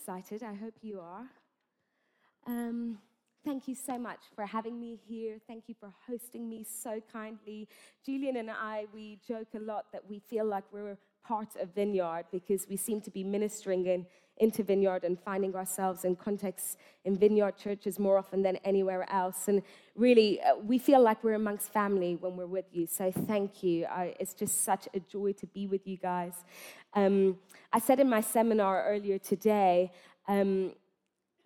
excited. I hope you are. Um, thank you so much for having me here. Thank you for hosting me so kindly. Julian and I, we joke a lot that we feel like we're part of Vineyard because we seem to be ministering in, into Vineyard and finding ourselves in contexts in Vineyard churches more often than anywhere else. And really, uh, we feel like we're amongst family when we're with you. So thank you. I, it's just such a joy to be with you guys. Um, I said in my seminar earlier today, um,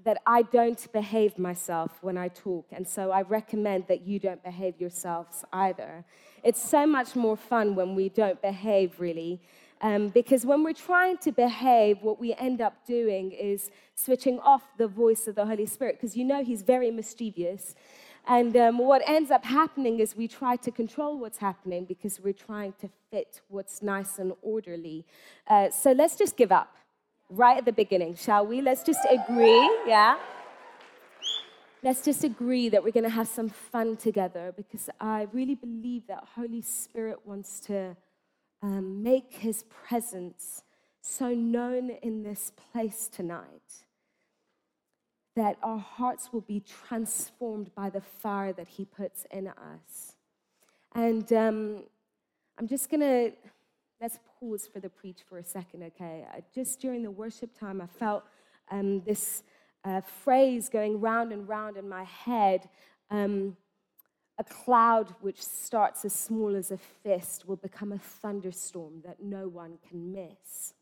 that I don't behave myself when I talk. And so I recommend that you don't behave yourselves either. It's so much more fun when we don't behave, really. Um, because when we're trying to behave, what we end up doing is switching off the voice of the Holy Spirit, because you know He's very mischievous. And um, what ends up happening is we try to control what's happening because we're trying to fit what's nice and orderly. Uh, so let's just give up right at the beginning, shall we? Let's just agree, yeah? Let's just agree that we're going to have some fun together because I really believe that Holy Spirit wants to um, make his presence so known in this place tonight that our hearts will be transformed by the fire that he puts in us. And um, I'm just going to, let's pause for the preach for a second, okay? Uh, just during the worship time, I felt um, this uh, phrase going round and round in my head. Um, a cloud which starts as small as a fist will become a thunderstorm that no one can miss.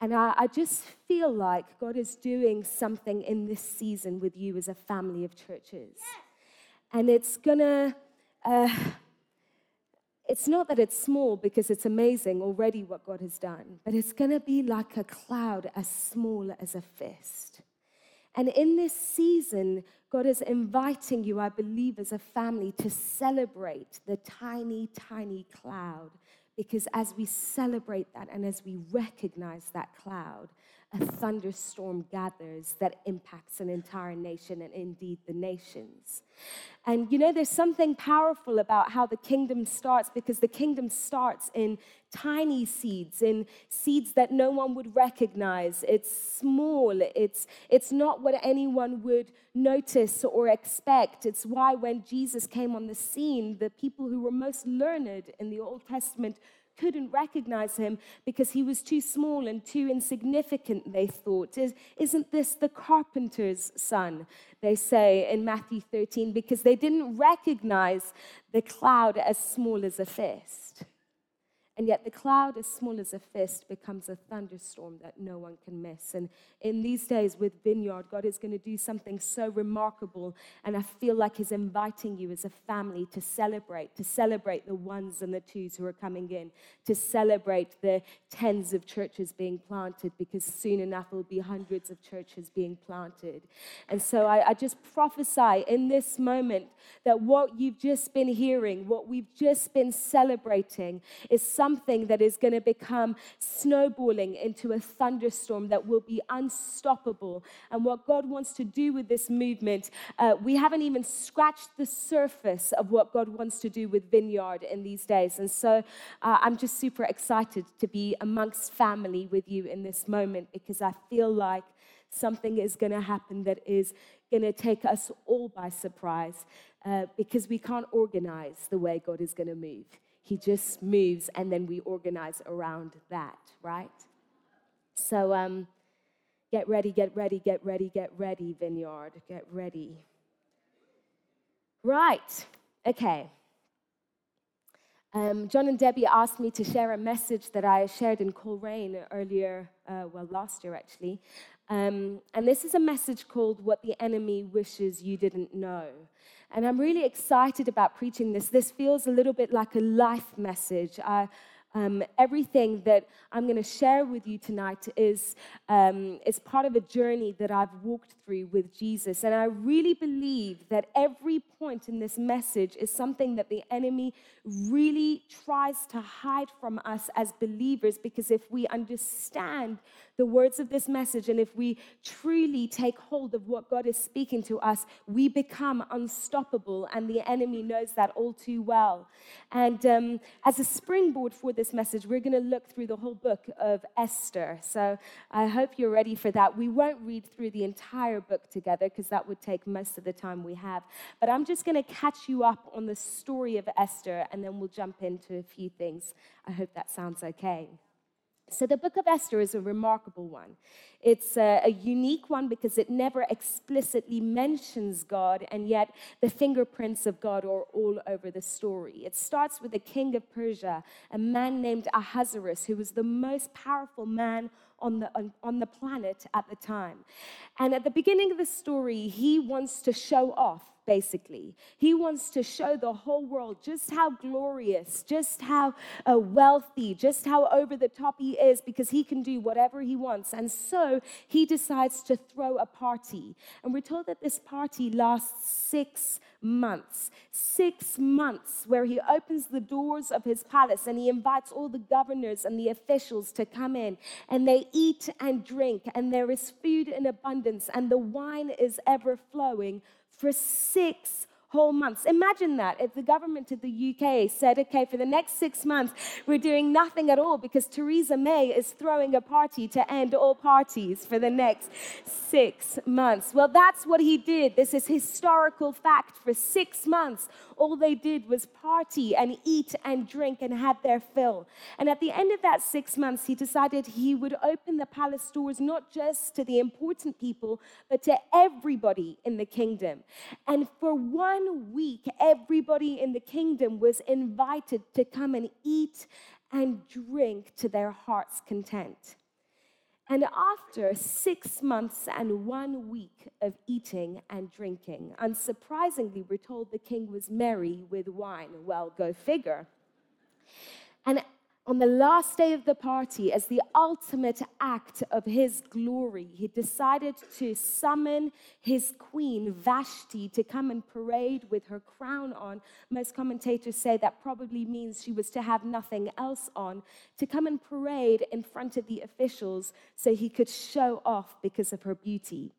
And I, I, just feel like God is doing something in this season with you as a family of churches. And it's gonna, uh, it's not that it's small because it's amazing already what God has done, but it's gonna be like a cloud as small as a fist. And in this season, God is inviting you, I believe, as a family to celebrate the tiny, tiny cloud. Because as we celebrate that and as we recognize that cloud, a thunderstorm gathers that impacts an entire nation and indeed the nations. And you know, there's something powerful about how the kingdom starts because the kingdom starts in tiny seeds, in seeds that no one would recognize. It's small, it's, it's not what anyone would notice or expect. It's why when Jesus came on the scene, the people who were most learned in the Old Testament couldn't recognize him because he was too small and too insignificant, they thought. Isn't this the carpenter's son? They say in Matthew 13, because they didn't recognize the cloud as small as a fist. And yet, the cloud, as small as a fist, becomes a thunderstorm that no one can miss. And in these days with Vineyard, God is going to do something so remarkable. And I feel like He's inviting you as a family to celebrate, to celebrate the ones and the twos who are coming in, to celebrate the tens of churches being planted, because soon enough there will be hundreds of churches being planted. And so I, I just prophesy in this moment that what you've just been hearing, what we've just been celebrating, is something something that is going to become snowballing into a thunderstorm that will be unstoppable. And what God wants to do with this movement, uh, we haven't even scratched the surface of what God wants to do with Vineyard in these days. And so uh, I'm just super excited to be amongst family with you in this moment because I feel like something is going to happen that is going to take us all by surprise uh, because we can't organize the way God is going to move. He just moves and then we organize around that, right? So um, get ready, get ready, get ready, get ready, Vineyard, get ready. Right, okay. Um, John and Debbie asked me to share a message that I shared in Coleraine earlier, uh, well, last year actually. Um, and this is a message called What the Enemy Wishes You Didn't Know. And I'm really excited about preaching this. This feels a little bit like a life message. I, um, everything that I'm going to share with you tonight is, um, is part of a journey that I've walked through with Jesus. And I really believe that every point in this message is something that the enemy really tries to hide from us as believers. Because if we understand the words of this message and if we truly take hold of what God is speaking to us, we become unstoppable. And the enemy knows that all too well. And um, as a springboard for this message, we're going to look through the whole book of Esther. So I hope you're ready for that. We won't read through the entire book together because that would take most of the time we have. But I'm just going to catch you up on the story of Esther and then we'll jump into a few things. I hope that sounds okay. So, the book of Esther is a remarkable one. It's a, a, unique one because it never explicitly mentions God, and yet the fingerprints of God are all over the story. It starts with the king of Persia, a man named Ahasuerus, who was the most powerful man on the, on, on the planet at the time. And at the beginning of the story, he wants to show off basically. He wants to show the whole world just how glorious, just how uh, wealthy, just how over the top he is because he can do whatever he wants. And so he decides to throw a party. And we're told that this party lasts six months. Six months where he opens the doors of his palace and he invites all the governors and the officials to come in and they eat and drink and there is food in abundance and the wine is ever flowing for six whole months. Imagine that if the government of the UK said, okay, for the next six months, we're doing nothing at all because Theresa May is throwing a party to end all parties for the next six months. Well, that's what he did. This is historical fact. For six months, all they did was party and eat and drink and had their fill. And at the end of that six months, he decided he would open the palace doors not just to the important people, but to everybody in the kingdom. And for one one week, everybody in the kingdom was invited to come and eat and drink to their heart's content. And after six months and one week of eating and drinking, unsurprisingly, we're told the king was merry with wine. Well, go figure. And on the last day of the party, as the ultimate act of his glory, he decided to summon his queen, Vashti, to come and parade with her crown on. Most commentators say that probably means she was to have nothing else on, to come and parade in front of the officials so he could show off because of her beauty.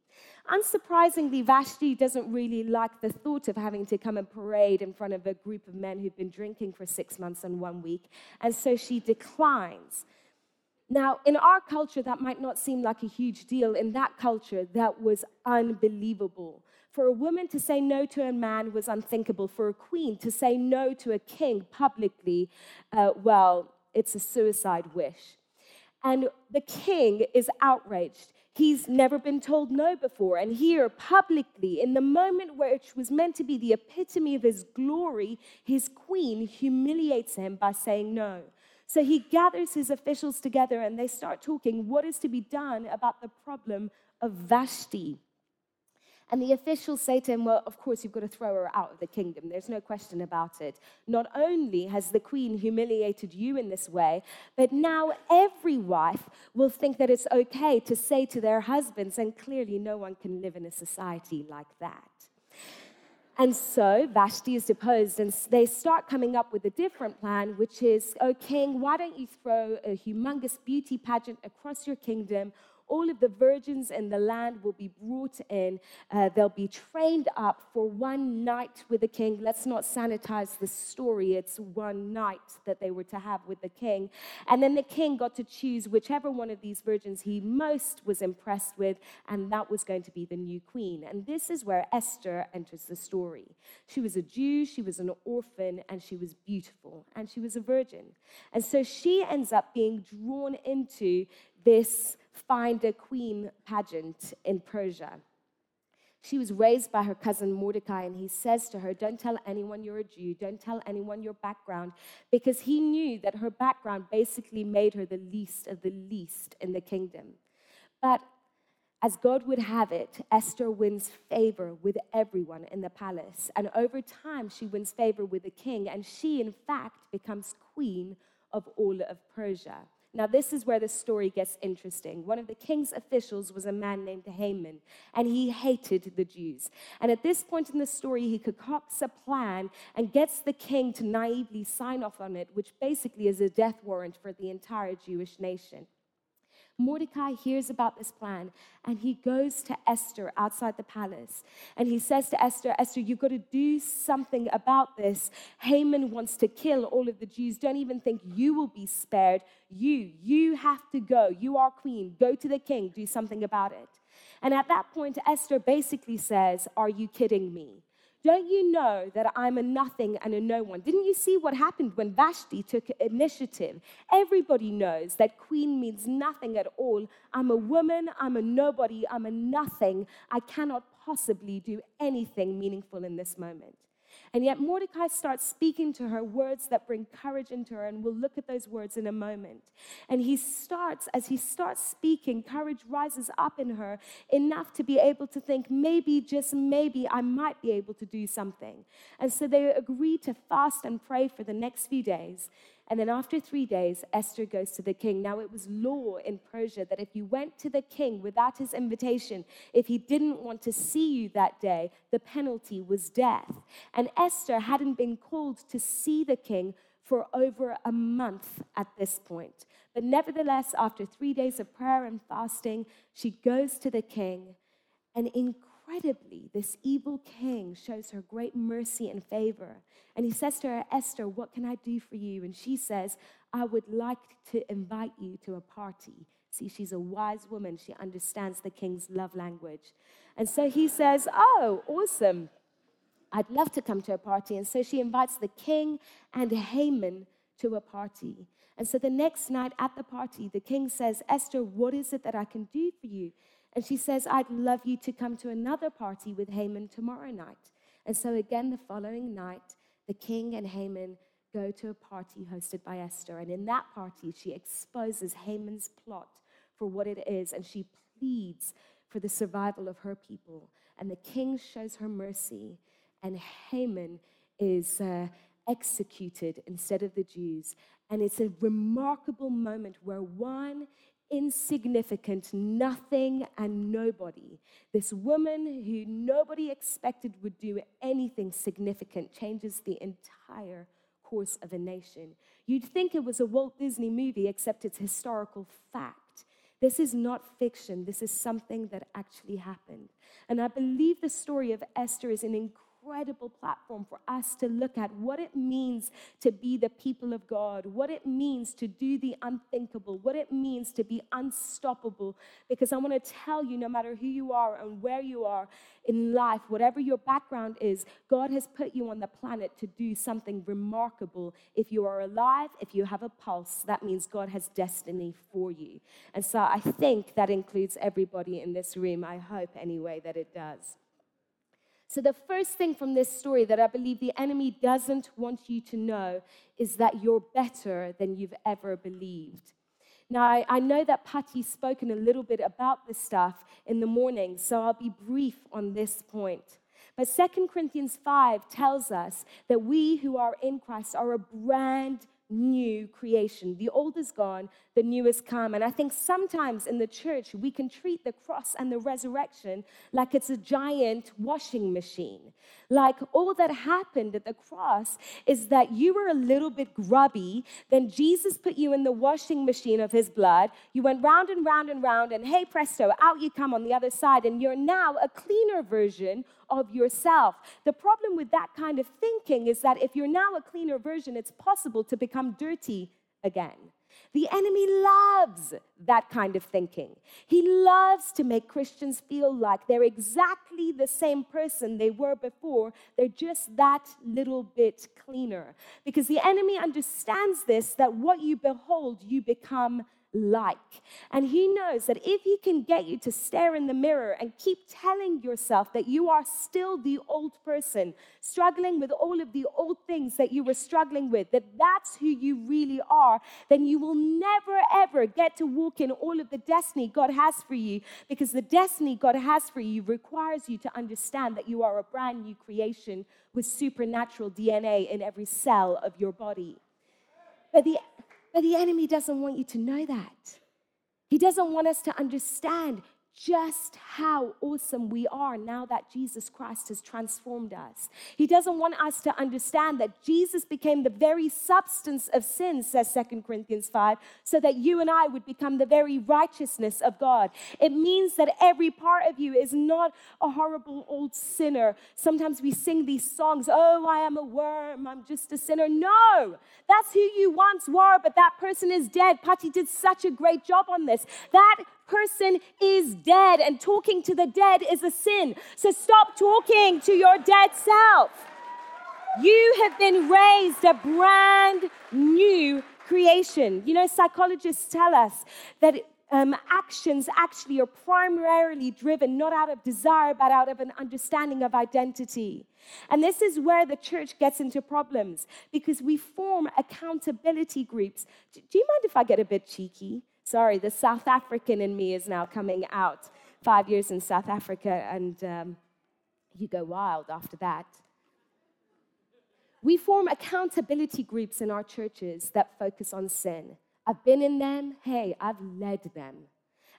Unsurprisingly, Vashti doesn't really like the thought of having to come and parade in front of a group of men who've been drinking for six months and one week, and so she declines. Now, in our culture, that might not seem like a huge deal. In that culture, that was unbelievable. For a woman to say no to a man was unthinkable. For a queen to say no to a king publicly, uh, well, it's a suicide wish. And the king is outraged. He's never been told no before. And here, publicly, in the moment which was meant to be the epitome of his glory, his queen humiliates him by saying no. So he gathers his officials together and they start talking what is to be done about the problem of Vashti. And the officials say to him, Well, of course, you've got to throw her out of the kingdom. There's no question about it. Not only has the queen humiliated you in this way, but now every wife will think that it's okay to say to their husbands, and clearly no one can live in a society like that. And so Vashti is deposed, and they start coming up with a different plan, which is, Oh, king, why don't you throw a humongous beauty pageant across your kingdom? All of the virgins in the land will be brought in. Uh, they'll be trained up for one night with the king. Let's not sanitize the story. It's one night that they were to have with the king. And then the king got to choose whichever one of these virgins he most was impressed with, and that was going to be the new queen. And this is where Esther enters the story. She was a Jew, she was an orphan, and she was beautiful, and she was a virgin. And so she ends up being drawn into this find a queen pageant in Persia. She was raised by her cousin Mordecai, and he says to her, Don't tell anyone you're a Jew, don't tell anyone your background, because he knew that her background basically made her the least of the least in the kingdom. But as God would have it, Esther wins favor with everyone in the palace. And over time, she wins favor with the king, and she, in fact, becomes queen of all of Persia. Now, this is where the story gets interesting. One of the king's officials was a man named Haman, and he hated the Jews. And at this point in the story, he concocts a plan and gets the king to naively sign off on it, which basically is a death warrant for the entire Jewish nation. Mordecai hears about this plan and he goes to Esther outside the palace. And he says to Esther, Esther, you've got to do something about this. Haman wants to kill all of the Jews. Don't even think you will be spared. You, you have to go. You are queen. Go to the king. Do something about it. And at that point, Esther basically says, Are you kidding me? Don't you know that I'm a nothing and a no one? Didn't you see what happened when Vashti took initiative? Everybody knows that queen means nothing at all. I'm a woman, I'm a nobody, I'm a nothing. I cannot possibly do anything meaningful in this moment. And yet Mordecai starts speaking to her words that bring courage into her, and we'll look at those words in a moment. And he starts, as he starts speaking, courage rises up in her enough to be able to think, maybe, just maybe, I might be able to do something. And so they agree to fast and pray for the next few days. And then after three days, Esther goes to the king. Now, it was law in Persia that if you went to the king without his invitation, if he didn't want to see you that day, the penalty was death. And Esther hadn't been called to see the king for over a month at this point. But nevertheless, after three days of prayer and fasting, she goes to the king. And in incredibly, this evil king shows her great mercy and favor. And he says to her, Esther, what can I do for you? And she says, I would like to invite you to a party. See, she's a wise woman. She understands the king's love language. And so he says, Oh, awesome. I'd love to come to a party. And so she invites the king and Haman to a party. And so the next night at the party, the king says, Esther, what is it that I can do for you? And she says, I'd love you to come to another party with Haman tomorrow night. And so, again, the following night, the king and Haman go to a party hosted by Esther. And in that party, she exposes Haman's plot for what it is, and she pleads for the survival of her people. And the king shows her mercy, and Haman is uh, executed instead of the Jews. And it's a remarkable moment where one insignificant, nothing and nobody. This woman who nobody expected would do anything significant changes the entire course of a nation. You'd think it was a Walt Disney movie, except it's historical fact. This is not fiction, this is something that actually happened. And I believe the story of Esther is an incredible incredible platform for us to look at what it means to be the people of God, what it means to do the unthinkable, what it means to be unstoppable. Because I want to tell you, no matter who you are and where you are in life, whatever your background is, God has put you on the planet to do something remarkable. If you are alive, if you have a pulse, that means God has destiny for you. And so I think that includes everybody in this room. I hope, anyway, that it does. So, the first thing from this story that I believe the enemy doesn't want you to know is that you're better than you've ever believed. Now, I, I know that Patty's spoken a little bit about this stuff in the morning, so I'll be brief on this point. But 2 Corinthians 5 tells us that we who are in Christ are a brand new creation. The old is gone, the new is come. And I think sometimes in the church, we can treat the cross and the resurrection like it's a giant washing machine. Like all that happened at the cross is that you were a little bit grubby, then Jesus put you in the washing machine of his blood. You went round and round and round, and hey presto, out you come on the other side, and you're now a cleaner version of yourself. The problem with that kind of thinking is that if you're now a cleaner version, it's possible to become dirty again. The enemy loves that kind of thinking. He loves to make Christians feel like they're exactly the same person they were before. They're just that little bit cleaner. Because the enemy understands this that what you behold, you become like. And he knows that if he can get you to stare in the mirror and keep telling yourself that you are still the old person, struggling with all of the old things that you were struggling with, that that's who you really are, then you will never ever get to walk in all of the destiny God has for you because the destiny God has for you requires you to understand that you are a brand new creation with supernatural DNA in every cell of your body. But the but the enemy doesn't want you to know that. He doesn't want us to understand just how awesome we are now that Jesus Christ has transformed us. He doesn't want us to understand that Jesus became the very substance of sin, says 2 Corinthians 5, so that you and I would become the very righteousness of God. It means that every part of you is not a horrible old sinner. Sometimes we sing these songs, Oh, I am a worm, I'm just a sinner. No, that's who you once were, but that person is dead. Patty did such a great job on this. That person is dead, and talking to the dead is a sin. So stop talking to your dead self. You have been raised a brand new creation. You know, psychologists tell us that um, actions actually are primarily driven not out of desire, but out of an understanding of identity. And this is where the church gets into problems because we form accountability groups. Do you mind if I get a bit cheeky? Sorry, the South African in me is now coming out. Five years in South Africa, and um, you go wild after that. We form accountability groups in our churches that focus on sin. I've been in them, hey, I've led them.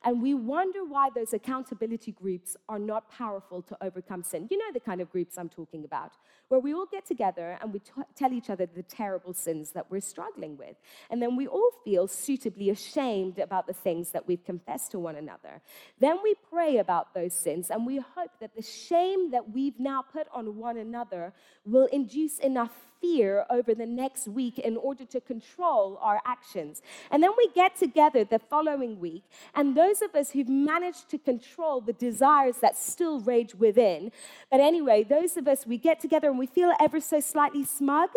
And we wonder why those accountability groups are not powerful to overcome sin. You know the kind of groups I'm talking about, where we all get together and we t- tell each other the terrible sins that we're struggling with. And then we all feel suitably ashamed about the things that we've confessed to one another. Then we pray about those sins and we hope that the shame that we've now put on one another will induce enough fear over the next week in order to control our actions. And then we get together the following week, and those of us who've managed to control the desires that still rage within, but anyway, those of us, we get together and we feel ever so slightly smug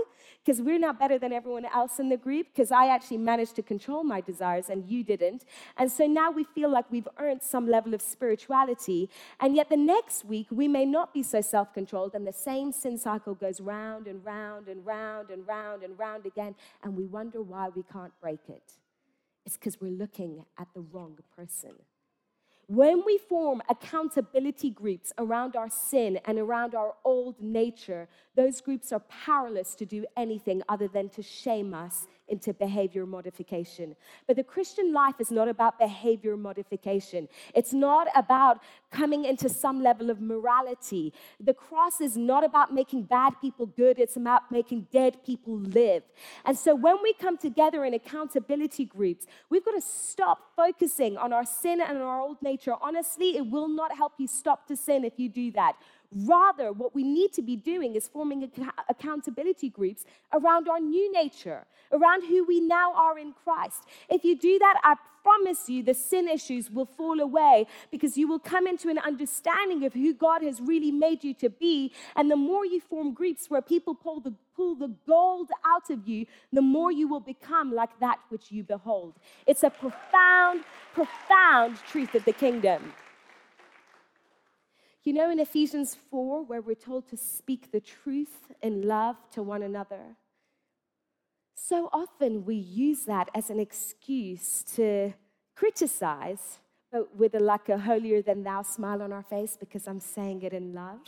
because we're not better than everyone else in the group because I actually managed to control my desires and you didn't. And so now we feel like we've earned some level of spirituality. And yet the next week, we may not be so self controlled, and the same sin cycle goes round and round and round and round and round again. And we wonder why we can't break it. It's because we're looking at the wrong person. When we form accountability groups around our sin and around our old nature, those groups are powerless to do anything other than to shame us into behavior modification. But the Christian life is not about behavior modification. It's not about coming into some level of morality. The cross is not about making bad people good, it's about making dead people live. And so when we come together in accountability groups, we've got to stop focusing on our sin and our old nature. Honestly, it will not help you stop to sin if you do that. Rather, what we need to be doing is forming ac- accountability groups around our new nature, around who we now are in Christ. If you do that, I promise you the sin issues will fall away because you will come into an understanding of who God has really made you to be. And the more you form groups where people pull the, pull the gold out of you, the more you will become like that which you behold. It's a profound, profound truth of the kingdom. You know, in Ephesians 4, where we're told to speak the truth in love to one another, so often we use that as an excuse to criticize, but with a, like a holier than thou smile on our face because I'm saying it in love.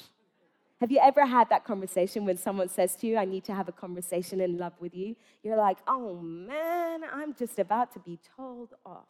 Have you ever had that conversation when someone says to you, I need to have a conversation in love with you? You're like, oh man, I'm just about to be told off.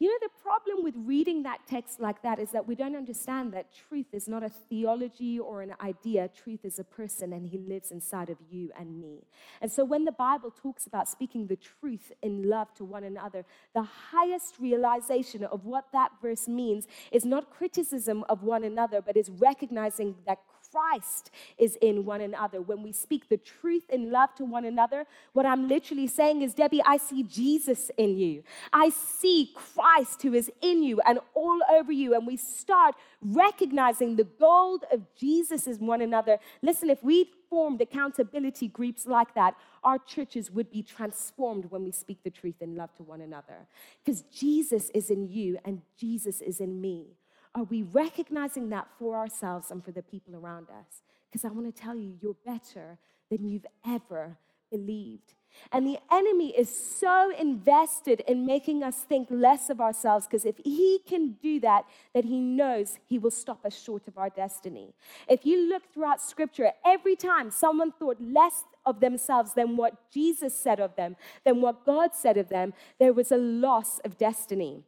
You know, the problem with reading that text like that is that we don't understand that truth is not a theology or an idea. Truth is a person, and he lives inside of you and me. And so, when the Bible talks about speaking the truth in love to one another, the highest realization of what that verse means is not criticism of one another, but is recognizing that Christ is in one another. When we speak the truth in love to one another, what I'm literally saying is, Debbie, I see Jesus in you. I see Christ who is in you and all over you. And we start recognizing the gold of Jesus in one another. Listen, if we formed accountability groups like that, our churches would be transformed when we speak the truth in love to one another. Because Jesus is in you and Jesus is in me. Are we recognizing that for ourselves and for the people around us? Because I want to tell you, you're better than you've ever believed. And the enemy is so invested in making us think less of ourselves because if he can do that, then he knows he will stop us short of our destiny. If you look throughout scripture, every time someone thought less of themselves than what Jesus said of them, than what God said of them, there was a loss of destiny.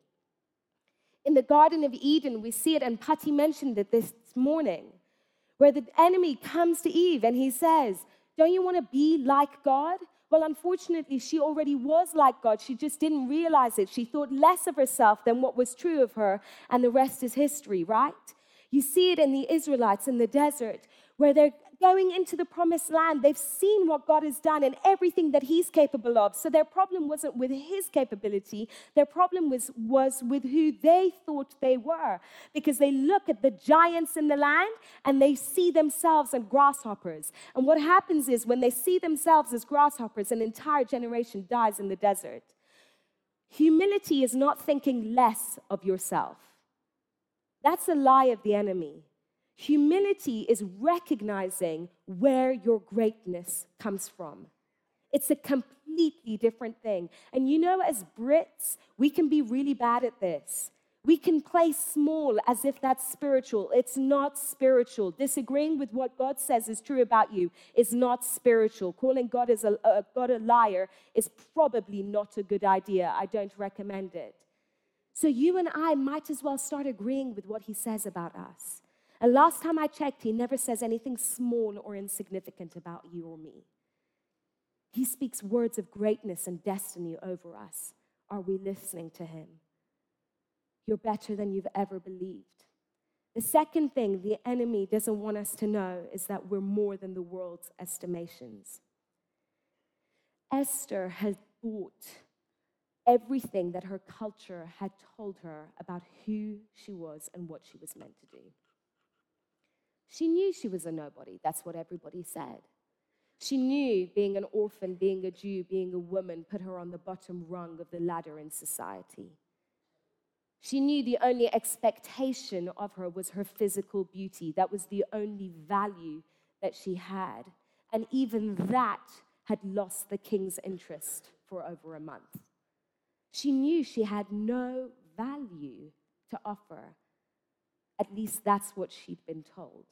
In the Garden of Eden, we see it, and Patti mentioned it this morning, where the enemy comes to Eve and he says, Don't you want to be like God? Well, unfortunately, she already was like God. She just didn't realize it. She thought less of herself than what was true of her, and the rest is history, right? You see it in the Israelites in the desert, where they're going into the promised land. They've seen what God has done and everything that He's capable of. So their problem wasn't with His capability, their problem was, was with who they thought they were. Because they look at the giants in the land and they see themselves as grasshoppers. And what happens is when they see themselves as grasshoppers, an entire generation dies in the desert. Humility is not thinking less of yourself. That's a lie of the enemy. Humility is recognizing where your greatness comes from. It's a completely different thing. And you know, as Brits, we can be really bad at this. We can play small as if that's spiritual. It's not spiritual. Disagreeing with what God says is true about you is not spiritual. Calling God, a, God a liar is probably not a good idea. I don't recommend it. So you and I might as well start agreeing with what He says about us. And last time I checked, he never says anything small or insignificant about you or me. He speaks words of greatness and destiny over us. Are we listening to him? You're better than you've ever believed. The second thing the enemy doesn't want us to know is that we're more than the world's estimations. Esther had bought everything that her culture had told her about who she was and what she was meant to do. She knew she was a nobody. That's what everybody said. She knew being an orphan, being a Jew, being a woman put her on the bottom rung of the ladder in society. She knew the only expectation of her was her physical beauty. That was the only value that she had. And even that had lost the king's interest for over a month. She knew she had no value to offer. At least that's what she'd been told.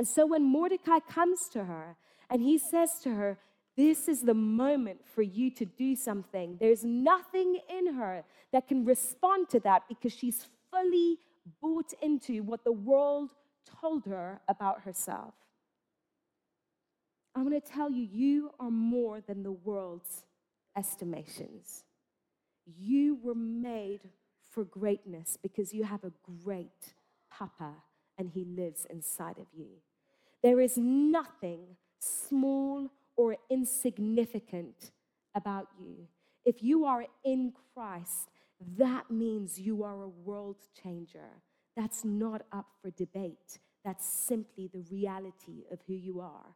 And so when Mordecai comes to her and he says to her, This is the moment for you to do something, there's nothing in her that can respond to that because she's fully bought into what the world told her about herself. I'm going to tell you, you are more than the world's estimations. You were made for greatness because you have a great Papa and he lives inside of you. There is nothing small or insignificant about you. If you are in Christ, that means you are a world changer. That's not up for debate. That's simply the reality of who you are.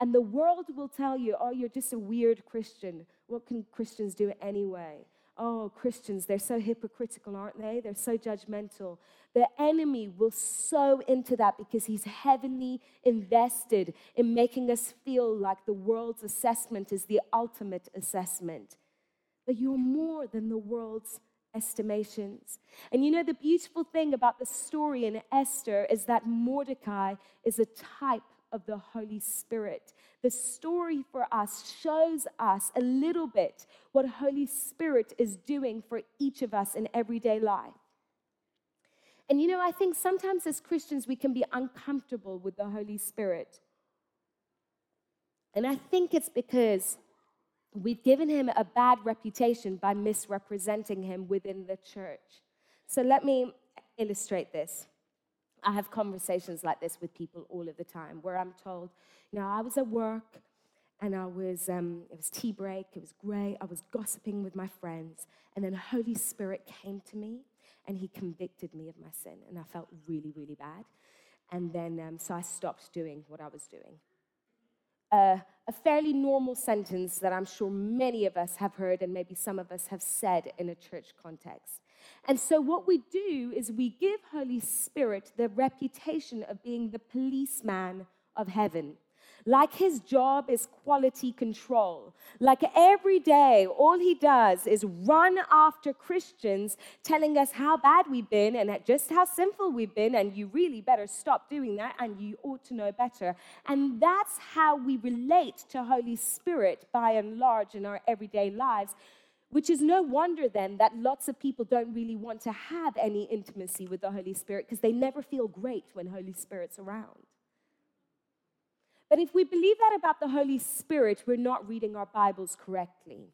And the world will tell you, oh, you're just a weird Christian. What can Christians do anyway? Oh, Christians, they're so hypocritical, aren't they? They're so judgmental. The enemy will sow into that because he's heavily invested in making us feel like the world's assessment is the ultimate assessment. But you're more than the world's estimations. And you know, the beautiful thing about the story in Esther is that Mordecai is a type of the Holy Spirit. The story for us shows us a little bit what Holy Spirit is doing for each of us in everyday life. And you know, I think sometimes as Christians we can be uncomfortable with the Holy Spirit. And I think it's because we've given him a bad reputation by misrepresenting him within the church. So let me illustrate this. I have conversations like this with people all of the time where I'm told, you know, I was at work and I was, um, it was tea break, it was great, I was gossiping with my friends, and then the Holy Spirit came to me and he convicted me of my sin, and I felt really, really bad. And then, um, so I stopped doing what I was doing. Uh, a fairly normal sentence that I'm sure many of us have heard and maybe some of us have said in a church context. And so, what we do is we give Holy Spirit the reputation of being the policeman of heaven. Like his job is quality control. Like every day, all he does is run after Christians, telling us how bad we've been and just how sinful we've been, and you really better stop doing that, and you ought to know better. And that's how we relate to Holy Spirit by and large in our everyday lives Which is no wonder then that lots of people don't really want to have any intimacy with the Holy Spirit because they never feel great when Holy Spirit's around. But if we believe that about the Holy Spirit, we're not reading our Bibles correctly.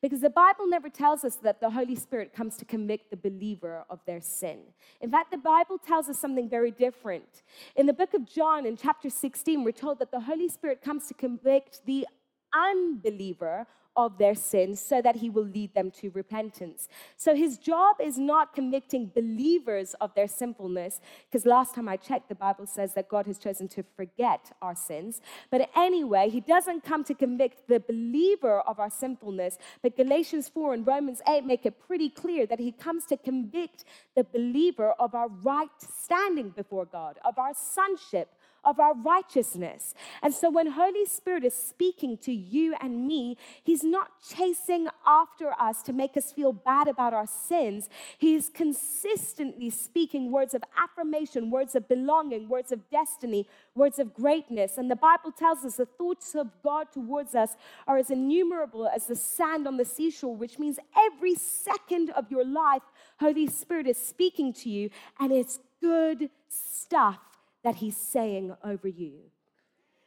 Because the Bible never tells us that the Holy Spirit comes to convict the believer of their sin. In fact, the Bible tells us something very different. In the book of John, in chapter 16, we're told that the Holy Spirit comes to convict the unbeliever of their sins so that he will lead them to repentance. So his job is not convicting believers of their sinfulness, because last time I checked, the Bible says that God has chosen to forget our sins. But anyway, he doesn't come to convict the believer of our sinfulness, but Galatians 4 and Romans 8 make it pretty clear that he comes to convict the believer of our right standing before God, of our sonship of our righteousness. And so when Holy Spirit is speaking to you and me, he's not chasing after us to make us feel bad about our sins. He is consistently speaking words of affirmation, words of belonging, words of destiny, words of greatness. And the Bible tells us the thoughts of God towards us are as innumerable as the sand on the seashore, which means every second of your life, Holy Spirit is speaking to you, and it's good stuff that He's saying over you.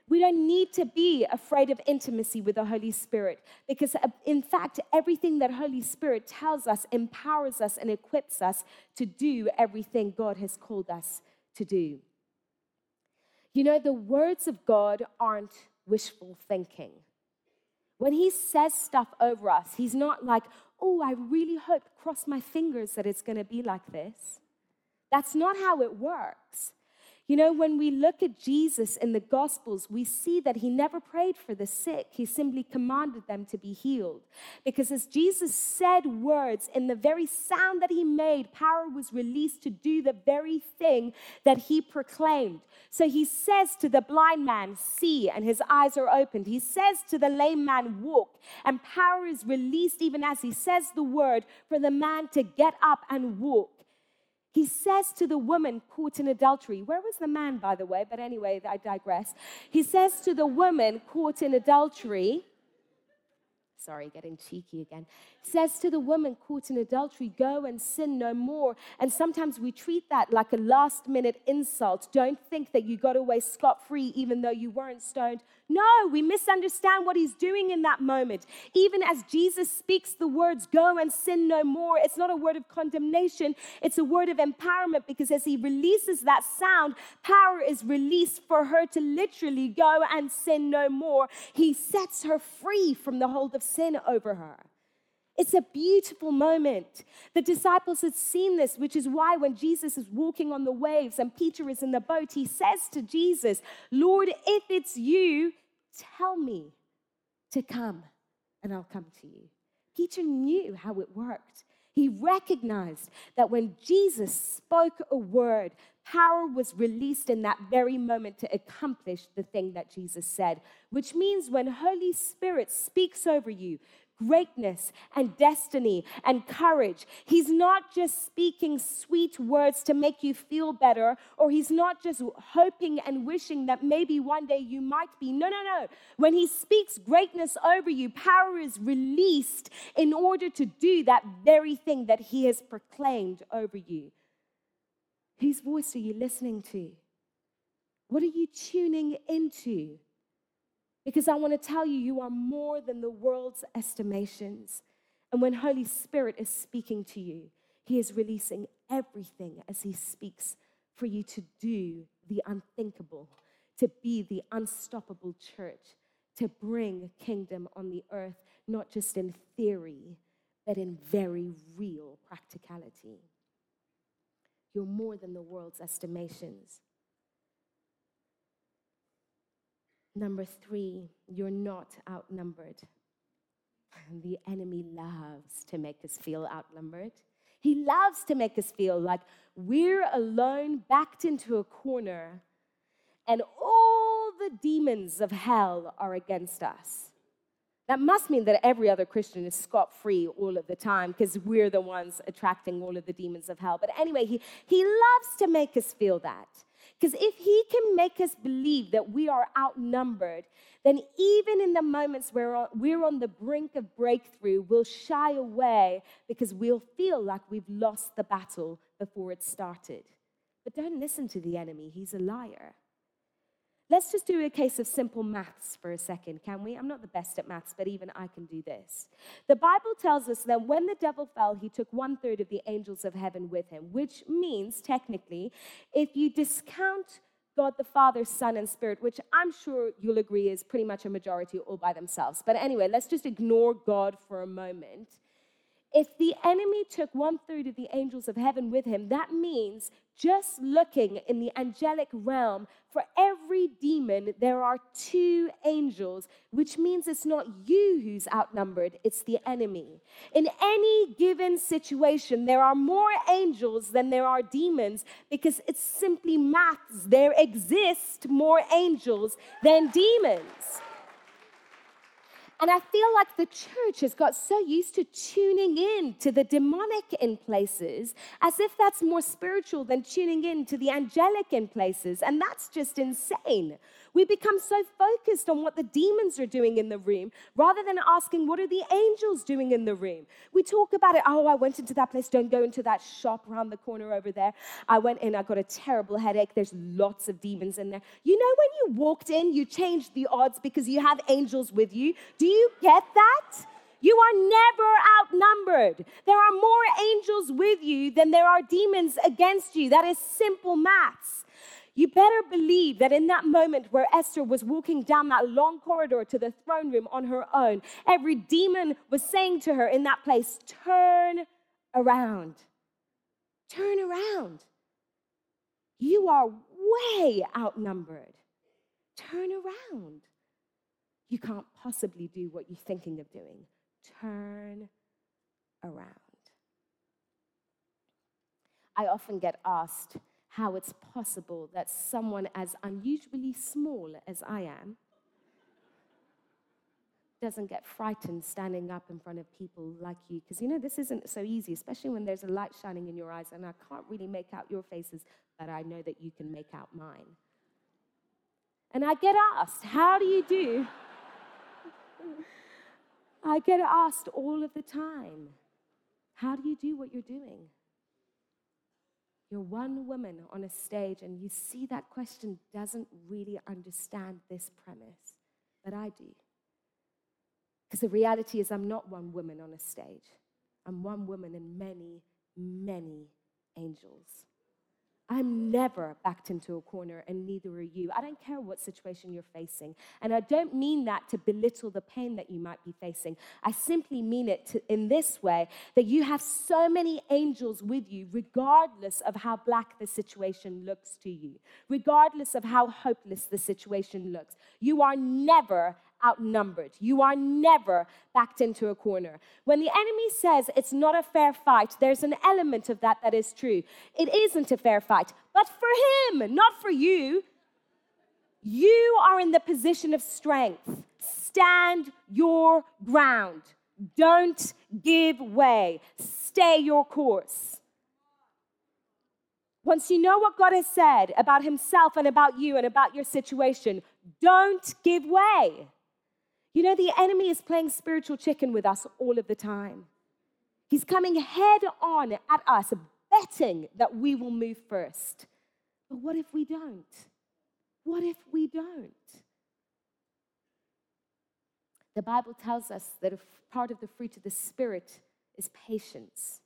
We don't need to be afraid of intimacy with the Holy Spirit because, uh, in fact, everything that Holy Spirit tells us empowers us and equips us to do everything God has called us to do. You know, the words of God aren't wishful thinking. When He says stuff over us, He's not like, oh, I really hope, cross my fingers that it's going to be like this. That's not how it works. You know, when we look at Jesus in the Gospels, we see that he never prayed for the sick. He simply commanded them to be healed. Because as Jesus said words, in the very sound that he made, power was released to do the very thing that he proclaimed. So he says to the blind man, See, and his eyes are opened. He says to the lame man, Walk, and power is released even as he says the word for the man to get up and walk. He says to the woman caught in adultery, where was the man, by the way? But anyway, I digress. He says to the woman caught in adultery, sorry, getting cheeky again, says to the woman caught in adultery, Go and sin no more. And sometimes we treat that like a last minute insult. Don't think that you got away scot free even though you weren't stoned. No, we misunderstand what he's doing in that moment. Even as Jesus speaks the words, Go and sin no more, it's not a word of condemnation, it's a word of empowerment because as he releases that sound, power is released for her to literally go and sin no more. He sets her free from the hold of sin over her. It's a beautiful moment. The disciples had seen this, which is why when Jesus is walking on the waves and Peter is in the boat, he says to Jesus, Lord, if it's you, tell me to come and I'll come to you. Peter knew how it worked. He recognized that when Jesus spoke a word, power was released in that very moment to accomplish the thing that Jesus said, which means when Holy Spirit speaks over you, greatness and destiny and courage. He's not just speaking sweet words to make you feel better, or he's not just hoping and wishing that maybe one day you might be. No, no, no. When he speaks greatness over you, power is released in order to do that very thing that he has proclaimed over you. Whose voice are you listening to? What are you tuning into? Because I want to tell you, you are more than the world's estimations. And when Holy Spirit is speaking to you, He is releasing everything as He speaks for you to do the unthinkable, to be the unstoppable church, to bring kingdom on the earth, not just in theory, but in very real practicality. You're more than the world's estimations. Number three, you're not outnumbered. The enemy loves to make us feel outnumbered. He loves to make us feel like we're alone, backed into a corner, and all the demons of hell are against us. That must mean that every other Christian is scot free all of the time because we're the ones attracting all of the demons of hell. But anyway, he, he loves to make us feel that. Because if he can make us believe that we are outnumbered, then even in the moments where we're on the brink of breakthrough, we'll shy away because we'll feel like we've lost the battle before it started. But don't listen to the enemy, he's a liar. Let's just do a case of simple maths for a second, can we? I'm not the best at maths, but even I can do this. The Bible tells us that when the devil fell, he took one third of the angels of heaven with him, which means, technically, if you discount God the Father, Son, and Spirit, which I'm sure you'll agree is pretty much a majority all by themselves. But anyway, let's just ignore God for a moment. If the enemy took one third of the angels of heaven with him, that means just looking in the angelic realm, for every demon, there are two angels, which means it's not you who's outnumbered, it's the enemy. In any given situation, there are more angels than there are demons because it's simply maths. There exist more angels than demons. And I feel like the church has got so used to tuning in to the demonic in places as if that's more spiritual than tuning in to the angelic in places. And that's just insane. We become so focused on what the demons are doing in the room rather than asking, what are the angels doing in the room? We talk about it, oh, I went into that place, don't go into that shop around the corner over there. I went in, I got a terrible headache, there's lots of demons in there. You know, when you walked in, you changed the odds because you have angels with you. Do you get that? You are never outnumbered. There are more angels with you than there are demons against you. That is simple maths. You better believe that in that moment where Esther was walking down that long corridor to the throne room on her own, every demon was saying to her in that place, Turn around. Turn around. You are way outnumbered. Turn around. You can't possibly do what you're thinking of doing. Turn around. I often get asked, how it's possible that someone as unusually small as I am doesn't get frightened standing up in front of people like you. Because you know, this isn't so easy, especially when there's a light shining in your eyes, and I can't really make out your faces, but I know that you can make out mine. And I get asked, How do you do? I get asked all of the time, How do you do what you're doing? You're one woman on a stage, and you see that question doesn't really understand this premise, but I do. Because the reality is, I'm not one woman on a stage, I'm one woman and many, many angels. I'm never backed into a corner, and neither are you. I don't care what situation you're facing. And I don't mean that to belittle the pain that you might be facing. I simply mean it to, in this way that you have so many angels with you, regardless of how black the situation looks to you, regardless of how hopeless the situation looks. You are never outnumbered. You are never backed into a corner. When the enemy says it's not a fair fight, there's an element of that that is true. It isn't a fair fight, but for him, not for you. You are in the position of strength. Stand your ground. Don't give way. Stay your course. Once you know what God has said about Himself and about you and about your situation, don't give way. You know, the enemy is playing spiritual chicken with us all of the time. He's coming head on at us, betting that we will move first. But what if we don't? What if we don't? The Bible tells us that a part of the fruit of the Spirit is patience.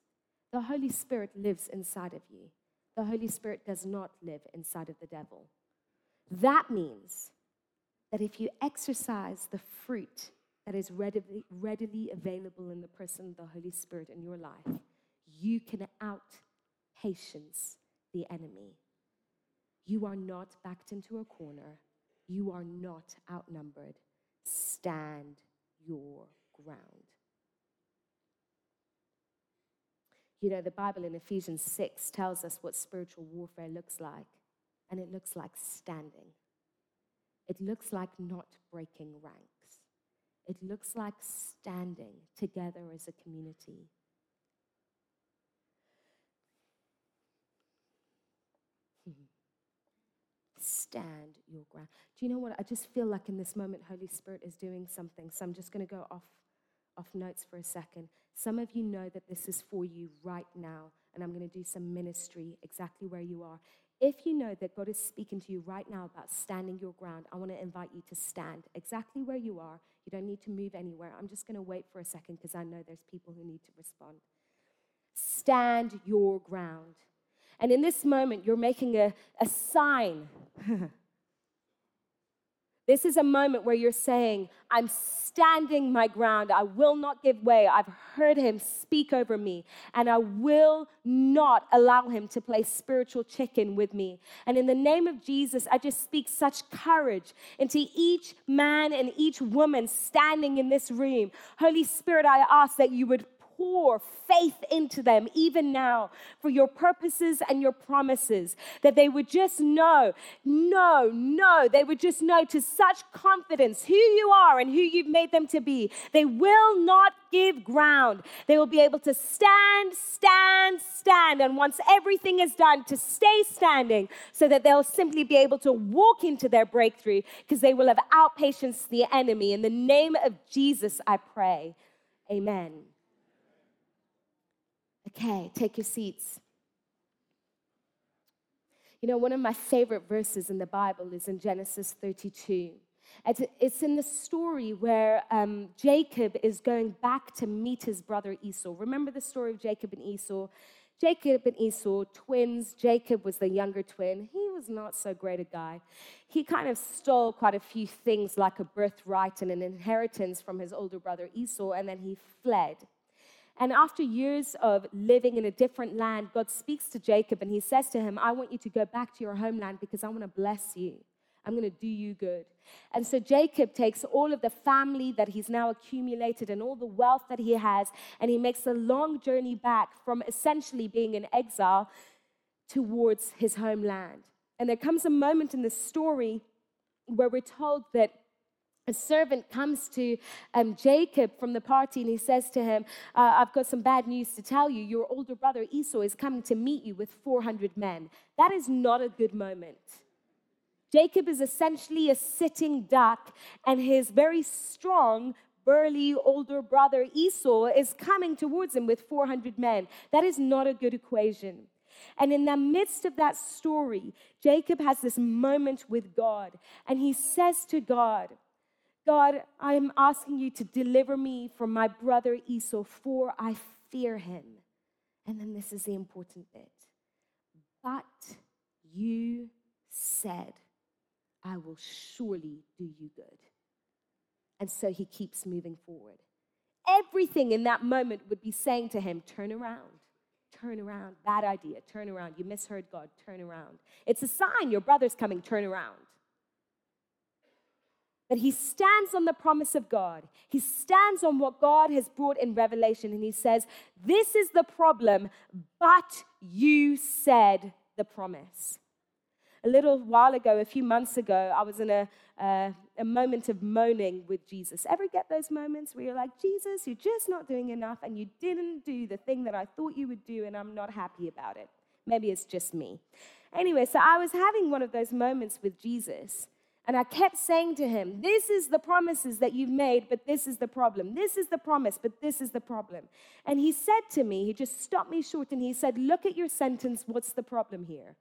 The Holy Spirit lives inside of you. The Holy Spirit does not live inside of the devil. That means that if you exercise the fruit that is readily, readily available in the person of the Holy Spirit in your life, you can out patience the enemy. You are not backed into a corner. You are not outnumbered. Stand your ground. You know, the Bible in Ephesians 6 tells us what spiritual warfare looks like, and it looks like standing. It looks like not breaking ranks. It looks like standing together as a community. stand your ground. Do you know what? I just feel like in this moment, Holy Spirit is doing something. So I'm just going to go off, off notes for a second. Some of you know that this is for you right now, and I'm going to do some ministry exactly where you are. If you know that God is speaking to you right now about standing your ground, I want to invite you to stand exactly where you are. You don't need to move anywhere. I'm just going to wait for a second because I know there's people who need to respond. Stand your ground. And in this moment, you're making a, a sign. this is a moment where you're saying, I'm standing my ground. I will not give way. I've heard him speak over me, and I will not allow him to play spiritual chicken with me. And in the name of Jesus, I just speak such courage into each man and each woman standing in this room. Holy Spirit, I ask that you would pour faith into them, even now, for your purposes and your promises. That they would just know, no, no, they would just know to such confidence who you are and who you've made them to be. They will not give ground. They will be able to stand, stand, stand. And once everything is done, to stay standing so that they'll simply be able to walk into their breakthrough because they will have outpatience the enemy. In the name of Jesus, I pray. Amen. Okay, take your seats. You know, one of my favorite verses in the Bible is in Genesis 32. It's in the story where um, Jacob is going back to meet his brother Esau. Remember the story of Jacob and Esau? Jacob and Esau, twins. Jacob was the younger twin. He was not so great a guy. He kind of stole quite a few things like a birthright and an inheritance from his older brother Esau, and then he fled. And after years of living in a different land, God speaks to Jacob and he says to him, I want you to go back to your homeland because I want to bless you. I'm going to do you good. And so Jacob takes all of the family that he's now accumulated and all the wealth that he has, and he makes a long journey back from essentially being in exile towards his homeland. And there comes a moment in the story where we're told that a servant comes to um, Jacob from the party and he says to him, uh, I've got some bad news to tell you. Your older brother Esau is coming to meet you with 400 men. That is not a good moment. Jacob is essentially a sitting duck, and his very strong, burly older brother Esau is coming towards him with 400 men. That is not a good equation. And in the midst of that story, Jacob has this moment with God, and he says to God, God, I am asking you to deliver me from my brother Esau, for I fear him. And then this is the important bit. But you said, I will surely do you good. And so he keeps moving forward. Everything in that moment would be saying to him, Turn around, turn around. Bad idea, turn around. You misheard God, turn around. It's a sign your brother's coming, turn around. But he stands on the promise of God. He stands on what God has brought in Revelation, and he says, This is the problem, but you said the promise. A little while ago, a few months ago, I was in a, uh, a moment of moaning with Jesus. Ever get those moments where you're like, Jesus, you're just not doing enough, and you didn't do the thing that I thought you would do, and I'm not happy about it? Maybe it's just me. Anyway, so I was having one of those moments with Jesus. And I kept saying to him, This is the promises that you've made, but this is the problem. This is the promise, but this is the problem. And he said to me, He just stopped me short and he said, Look at your sentence. What's the problem here?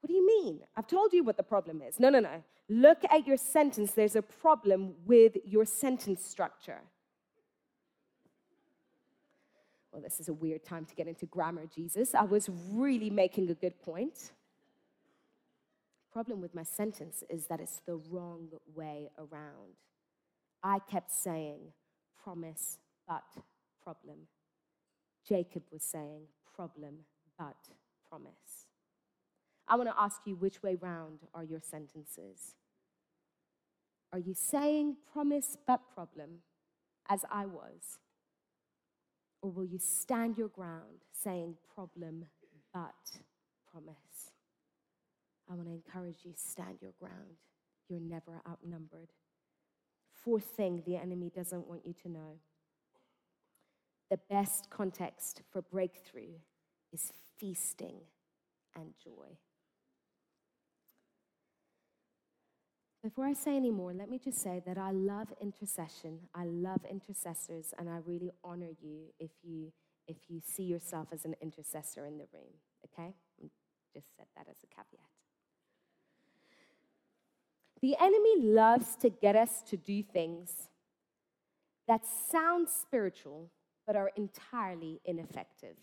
What do you mean? I've told you what the problem is. No, no, no. Look at your sentence. There's a problem with your sentence structure. Well, this is a weird time to get into grammar, Jesus. I was really making a good point problem with my sentence is that it's the wrong way around. I kept saying, promise, but problem. Jacob was saying, problem, but promise. I want to ask you which way round are your sentences? Are you saying promise but problem, as I was? Or will you stand your ground saying problem but promise? I want to encourage you stand your ground. You're never outnumbered. Fourth thing the enemy doesn't want you to know the best context for breakthrough is feasting and joy. Before I say any more, let me just say that I love intercession. I love intercessors, and I really honor you if you if you see yourself as an intercessor in the room. Okay, just said that as a caveat. The enemy loves to get us to do things that sound spiritual but are entirely ineffective.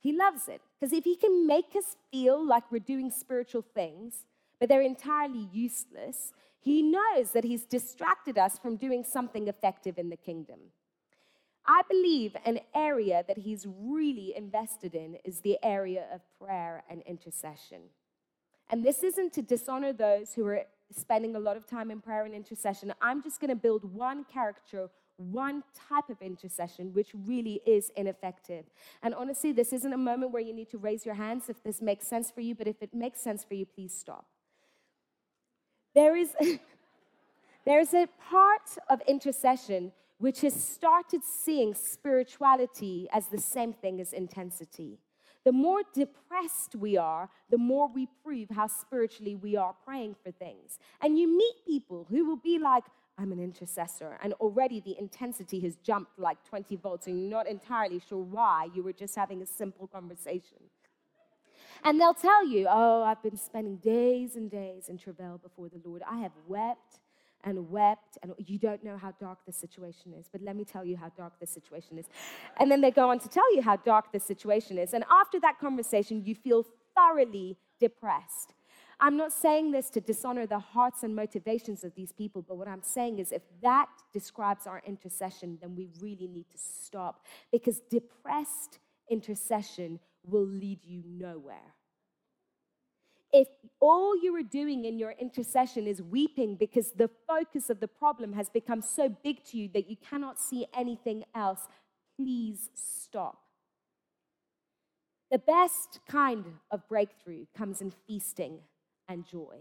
He loves it because if he can make us feel like we're doing spiritual things, but they're entirely useless, he knows that he's distracted us from doing something effective in the kingdom. I believe an area that he's really invested in is the area of prayer and intercession. And this isn't to dishonor those who are spending a lot of time in prayer and intercession. I'm just going to build one character, one type of intercession, which really is ineffective. And honestly, this isn't a moment where you need to raise your hands if this makes sense for you, but if it makes sense for you, please stop. There is, there's a part of intercession which has started seeing spirituality as the same thing as intensity. The more depressed we are, the more we prove how spiritually we are praying for things. And you meet people who will be like, I'm an intercessor. And already the intensity has jumped like 20 volts, and you're not entirely sure why. You were just having a simple conversation. And they'll tell you, Oh, I've been spending days and days in travail before the Lord. I have wept and wept, and you don't know how dark the situation is, but let me tell you how dark the situation is. And then they go on to tell you how dark the situation is. And after that conversation, you feel thoroughly depressed. I'm not saying this to dishonor the hearts and motivations of these people, but what I'm saying is if that describes our intercession, then we really need to stop because depressed intercession will lead you nowhere. If all you are doing in your intercession is weeping because the focus of the problem has become so big to you that you cannot see anything else, please stop. The best kind of breakthrough comes in feasting and joy.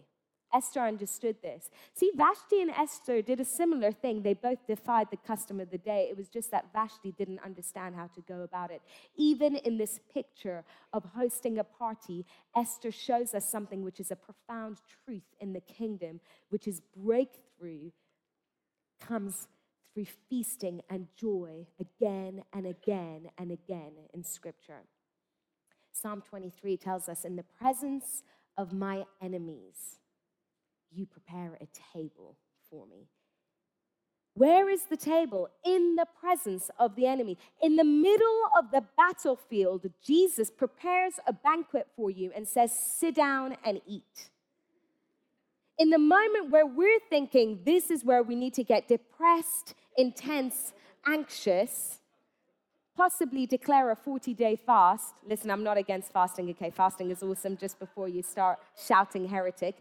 Esther understood this. See, Vashti and Esther did a similar thing. They both defied the custom of the day. It was just that Vashti didn't understand how to go about it. Even in this picture of hosting a party, Esther shows us something which is a profound truth in the kingdom, which is breakthrough comes through feasting and joy again and again and again in Scripture. Psalm 23 tells us, In the presence of my enemies, you prepare a table for me. Where is the table? In the presence of the enemy. In the middle of the battlefield, Jesus prepares a banquet for you and says, Sit down and eat. In the moment where we're thinking this is where we need to get depressed, intense, anxious, possibly declare a 40 day fast. Listen, I'm not against fasting, okay? Fasting is awesome just before you start shouting heretic.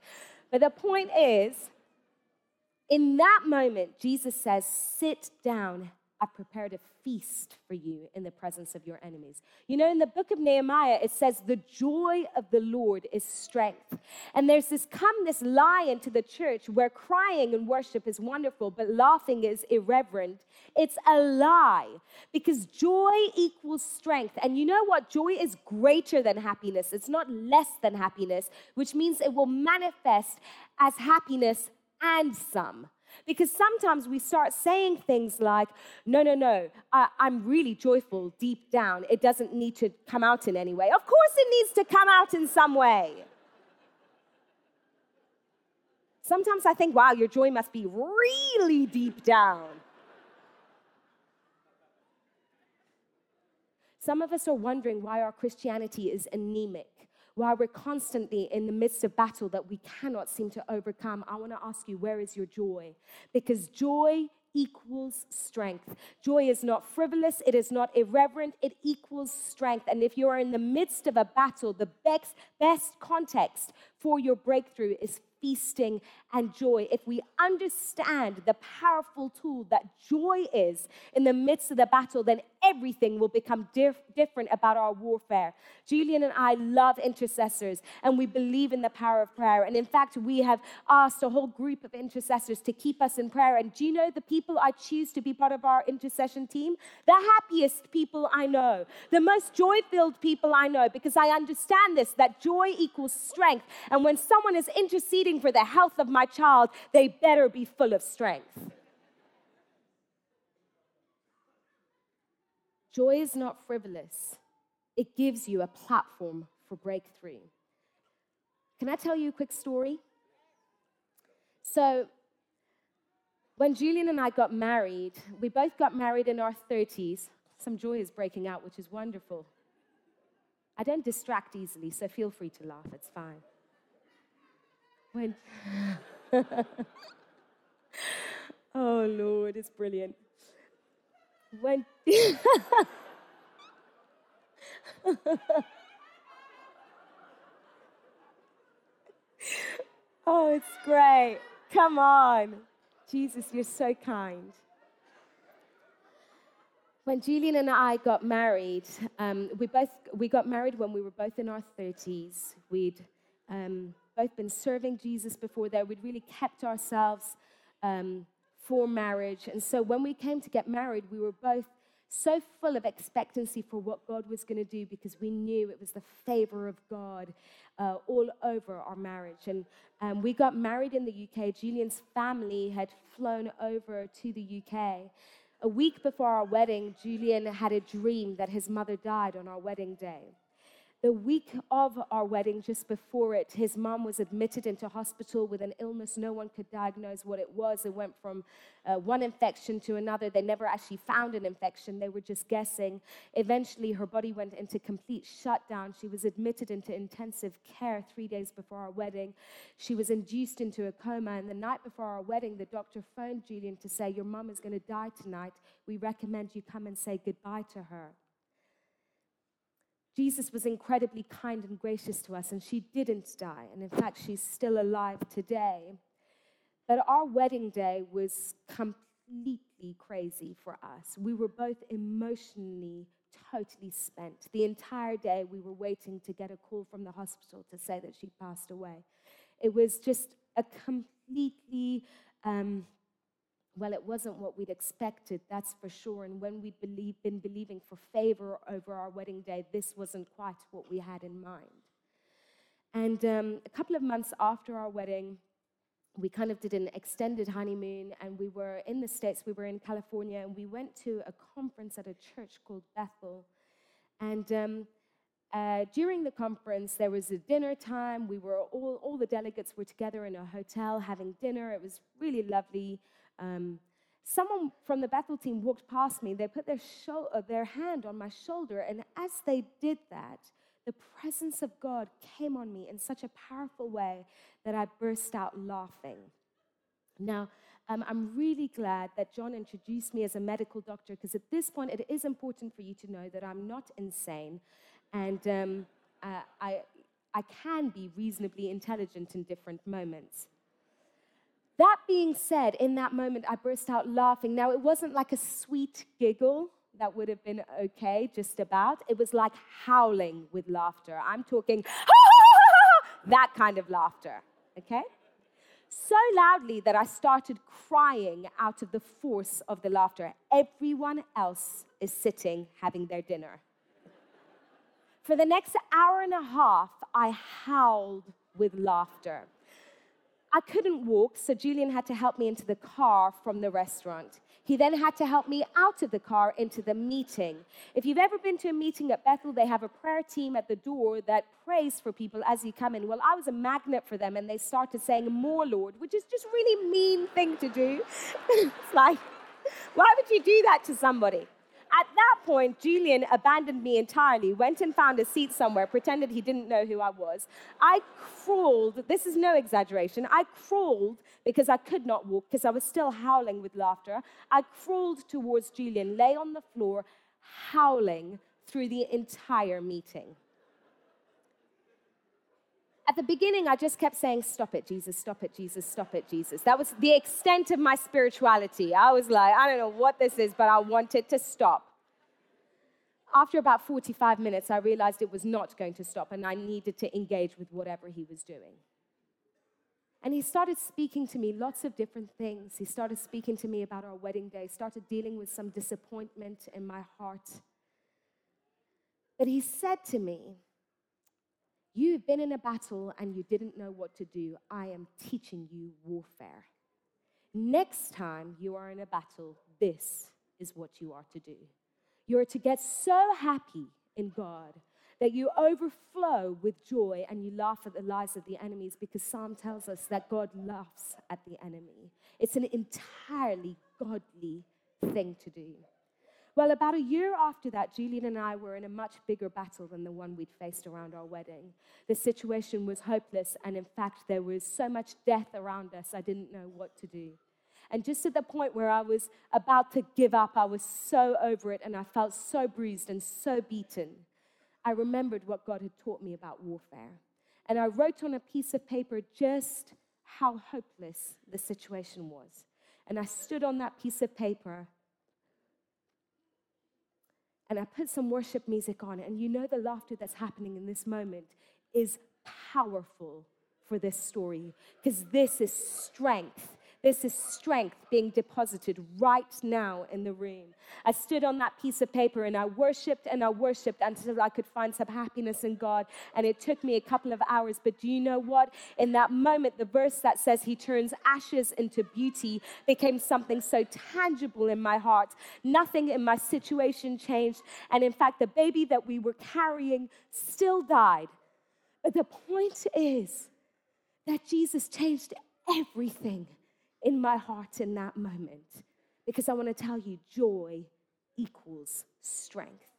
But the point is, in that moment, Jesus says, Sit down. I've prepared a feast for you in the presence of your enemies. You know, in the book of Nehemiah, it says, The joy of the Lord is strength. And there's this come this lie into the church where crying and worship is wonderful, but laughing is irreverent. It's a lie because joy equals strength. And you know what? Joy is greater than happiness, it's not less than happiness, which means it will manifest as happiness and some. Because sometimes we start saying things like, no, no, no, I, am really joyful deep down. It doesn't need to come out in any way. Of course, it needs to come out in some way. Sometimes I think, wow, your joy must be really deep down. Some of us are wondering why our Christianity is anemic while we're constantly in the midst of battle that we cannot seem to overcome, I want to ask you, where is your joy? Because joy equals strength. Joy is not frivolous, it is not irreverent, it equals strength. And if you are in the midst of a battle, the best, best context for your breakthrough is feasting and joy. If we understand the powerful tool that joy is in the midst of the battle, then everything will become dif- different about our warfare. Julian and I love intercessors and we believe in the power of prayer. And in fact, we have asked a whole group of intercessors to keep us in prayer. And do you know the people I choose to be part of our intercession team? The happiest people I know, the most joy filled people I know, because I understand this that joy equals strength. And when someone is interceding for the health of my child, they better be full of strength. Joy is not frivolous, it gives you a platform for breakthrough. Can I tell you a quick story? So, when Julian and I got married, we both got married in our 30s. Some joy is breaking out, which is wonderful. I don't distract easily, so feel free to laugh, it's fine. When Oh Lord, it's brilliant. When oh, it's great. Come on. Jesus, you're so kind. When Julian and I got married, um, we both we got married when we were both in our 30s. We'd um, both been serving Jesus before that. We'd really kept ourselves um, for marriage. And so when we came to get married, we were both so full of expectancy for what God was going to do because we knew it was the favor of God uh, all over our marriage. And um, we got married in the UK. Julian's family had flown over to the UK. A week before our wedding, Julian had a dream that his mother died on our wedding day. The week of our wedding, just before it, his mom was admitted into hospital with an illness. No one could diagnose what it was. It went from uh, one infection to another. They never actually found an infection, they were just guessing. Eventually, her body went into complete shutdown. She was admitted into intensive care three days before our wedding. She was induced into a coma. And the night before our wedding, the doctor phoned Julian to say, Your mom is going to die tonight. We recommend you come and say goodbye to her. Jesus was incredibly kind and gracious to us, and she didn't die. And in fact, she's still alive today. But our wedding day was completely crazy for us. We were both emotionally totally spent. The entire day, we were waiting to get a call from the hospital to say that she passed away. It was just a completely um, well, it wasn't what we'd expected, that's for sure. And when we'd believe, been believing for favor over our wedding day, this wasn't quite what we had in mind. And um, a couple of months after our wedding, we kind of did an extended honeymoon, and we were in the States, we were in California, and we went to a conference at a church called Bethel. And um, uh, during the conference, there was a dinner time. We were all, all the delegates were together in a hotel having dinner. It was really lovely. Um, someone from the Bethel team walked past me. They put their, sho- uh, their hand on my shoulder, and as they did that, the presence of God came on me in such a powerful way that I burst out laughing. Now, um, I'm really glad that John introduced me as a medical doctor because at this point it is important for you to know that I'm not insane and um, uh, I, I can be reasonably intelligent in different moments. That being said, in that moment, I burst out laughing. Now, it wasn't like a sweet giggle that would have been okay, just about. It was like howling with laughter. I'm talking that kind of laughter, okay? So loudly that I started crying out of the force of the laughter. Everyone else is sitting having their dinner. For the next hour and a half, I howled with laughter. I couldn't walk, so Julian had to help me into the car from the restaurant. He then had to help me out of the car into the meeting. If you've ever been to a meeting at Bethel, they have a prayer team at the door that prays for people as you come in. Well, I was a magnet for them, and they started saying, More, Lord, which is just really mean thing to do. it's like, why would you do that to somebody? At that point, Julian abandoned me entirely, went and found a seat somewhere, pretended he didn't know who I was. I crawled, this is no exaggeration, I crawled because I could not walk, because I was still howling with laughter. I crawled towards Julian, lay on the floor, howling through the entire meeting. At the beginning, I just kept saying, Stop it, Jesus, stop it, Jesus, stop it, Jesus. That was the extent of my spirituality. I was like, I don't know what this is, but I want it to stop. After about 45 minutes, I realized it was not going to stop and I needed to engage with whatever he was doing. And he started speaking to me lots of different things. He started speaking to me about our wedding day, started dealing with some disappointment in my heart. But he said to me, You've been in a battle and you didn't know what to do. I am teaching you warfare. Next time you are in a battle, this is what you are to do. You are to get so happy in God that you overflow with joy and you laugh at the lies of the enemies because Psalm tells us that God laughs at the enemy. It's an entirely godly thing to do. Well, about a year after that, Julian and I were in a much bigger battle than the one we'd faced around our wedding. The situation was hopeless, and in fact, there was so much death around us, I didn't know what to do. And just at the point where I was about to give up, I was so over it, and I felt so bruised and so beaten. I remembered what God had taught me about warfare. And I wrote on a piece of paper just how hopeless the situation was. And I stood on that piece of paper and I put some worship music on it. And you know, the laughter that's happening in this moment is powerful for this story because this is strength this is strength being deposited right now in the room. I stood on that piece of paper and I worshiped and I worshiped until I could find some happiness in God. And it took me a couple of hours. But do you know what? In that moment, the verse that says he turns ashes into beauty became something so tangible in my heart. Nothing in my situation changed. And in fact, the baby that we were carrying still died. But the point is that Jesus changed everything in my heart in that moment because I want to tell you joy equals strength.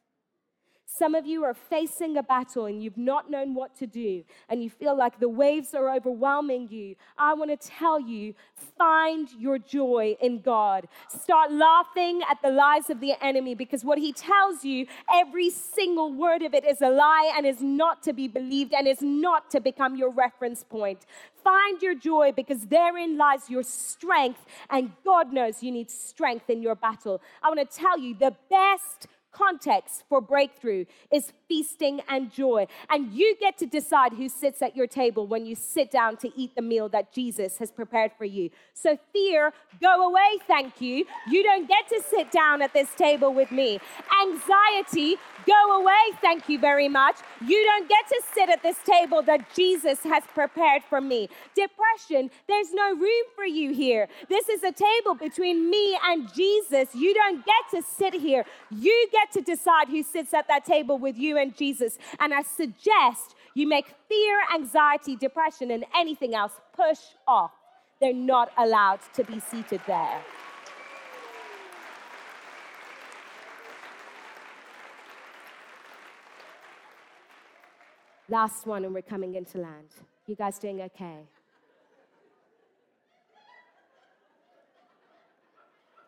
Some of you are facing a battle and you've not known what to do, and you feel like the waves are overwhelming you. I want to tell you find your joy in God. Start laughing at the lies of the enemy because what he tells you, every single word of it is a lie and is not to be believed and is not to become your reference point. Find your joy because therein lies your strength, and God knows you need strength in your battle. I want to tell you the best context for breakthrough is feasting and joy. And you get to decide who sits at your table when you sit down to eat the meal that Jesus has prepared for you. So, fear, go away, thank you. You don't get to sit down at this table with me. Anxiety, go away, thank you very much. You don't get to sit at this table that Jesus has prepared for me. Depression, there's no room for you here. This is a table between me and Jesus. You don't get to sit here. You get to decide who sits at that table with you and Jesus. And I suggest you make fear, anxiety, depression, and anything else push off. They're not allowed to be seated there. Last one, and we're coming into land. You guys doing okay?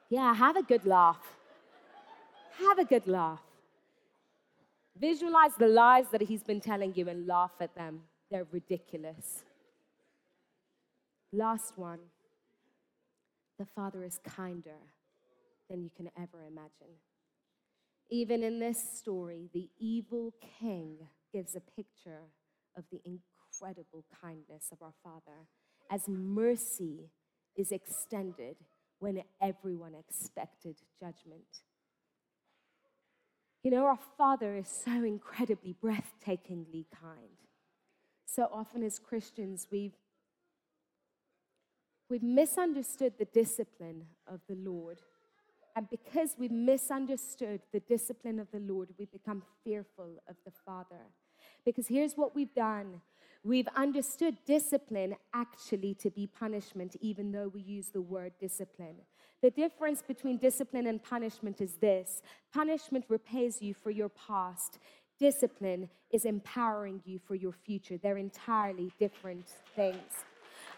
Yeah, have a good laugh. Have a good laugh. Visualize the lies that he's been telling you and laugh at them. They're ridiculous. Last one the Father is kinder than you can ever imagine. Even in this story, the evil king gives a picture of the incredible kindness of our Father as mercy is extended when everyone expected judgment. You know, our Father is so incredibly, breathtakingly kind. So often as Christians, we've, we've misunderstood the discipline of the Lord. And because we've misunderstood the discipline of the Lord, we become fearful of the Father. Because here's what we've done we've understood discipline actually to be punishment, even though we use the word discipline. The difference between discipline and punishment is this punishment repays you for your past, discipline is empowering you for your future. They're entirely different things.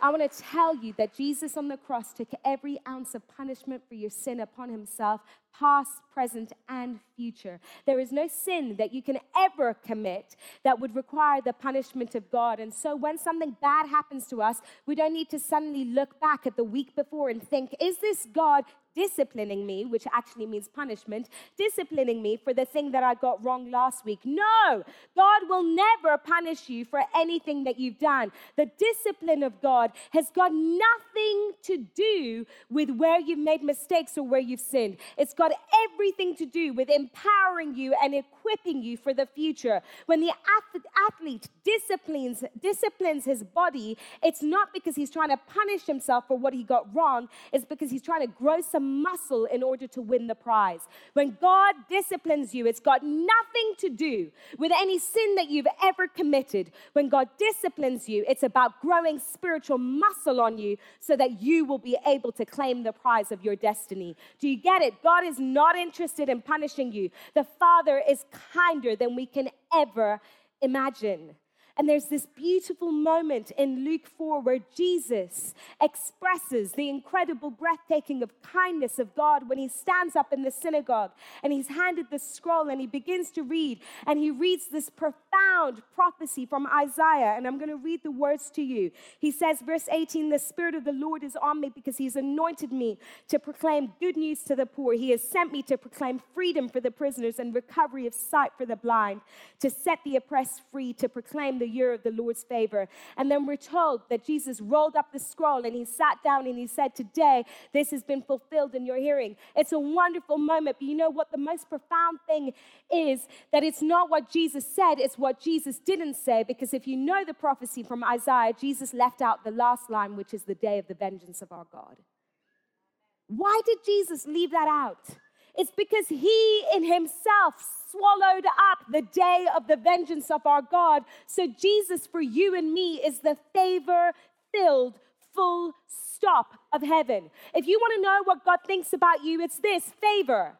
I want to tell you that Jesus on the cross took every ounce of punishment for your sin upon himself, past, present, and future. There is no sin that you can ever commit that would require the punishment of God. And so when something bad happens to us, we don't need to suddenly look back at the week before and think, is this God disciplining me, which actually means punishment, disciplining me for the thing that I got wrong last week. No, God will never punish you for anything that you've done. The discipline of God has got nothing to do with where you've made mistakes or where you've sinned. It's got everything to do with empowering you and equipping you for the future. When the athlete disciplines disciplines his body, it's not because he's trying to punish himself for what he got wrong, it's because he's trying to grow some muscle in order to win the prize. When God disciplines you, it's got nothing to do with any sin that you've ever committed. When God disciplines you, it's about growing spiritual muscle on you so that you will be able to claim the prize of your destiny. Do you get it? God is not interested in punishing you. The Father is kinder than we can ever imagine. And there's this beautiful moment in Luke 4 where Jesus expresses the incredible breathtaking of kindness of God when he stands up in the synagogue and he's handed the scroll and he begins to read. And he reads this profound prophecy from Isaiah. And I'm going to read the words to you. He says, verse 18, The Spirit of the Lord is on me because he's anointed me to proclaim good news to the poor. He has sent me to proclaim freedom for the prisoners and recovery of sight for the blind, to set the oppressed free, to proclaim the year of the Lord's favor. And then we're told that Jesus rolled up the scroll and he sat down and he said, Today, this has been fulfilled in your hearing. It's a wonderful moment. But you know what? The most profound thing is that it's not what Jesus said, it's what Jesus didn't say. Because if you know the prophecy from Isaiah, Jesus left out the last line, which is the day of the vengeance of our God. Why did Jesus leave that out? It's because he in himself swallowed up the day of the vengeance of our God. So, Jesus for you and me is the favor filled, full stop of heaven. If you want to know what God thinks about you, it's this favor.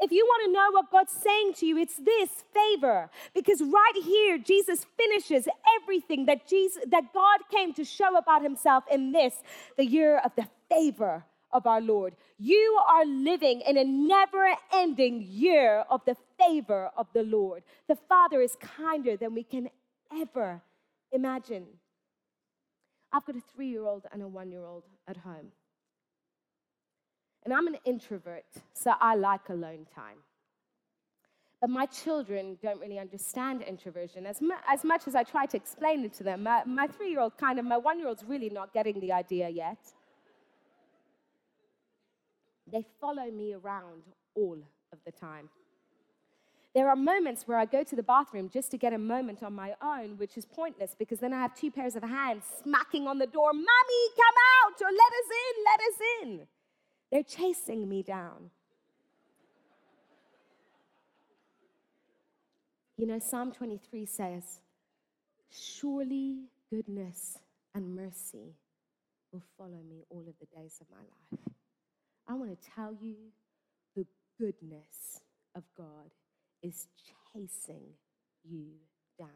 If you want to know what God's saying to you, it's this favor. Because right here, Jesus finishes everything that Jesus that God came to show about himself in this, the year of the favor of our Lord. You are living in a never ending year of the favor of the Lord. The Father is kinder than we can ever imagine. I've got a three year old and a one year old at home. And I'm an introvert, so I like alone time. But my children don't really understand introversion. As, mu- as much as I try to explain it to them, my, my three year old kind of, my one year old's really not getting the idea yet. They follow me around all of the time. There are moments where I go to the bathroom just to get a moment on my own, which is pointless because then I have two pairs of hands smacking on the door, Mommy, come out, or let us in, let us in. They're chasing me down. You know, Psalm 23 says, Surely goodness and mercy will follow me all of the days of my life. I want to tell you the goodness of God is chasing you down.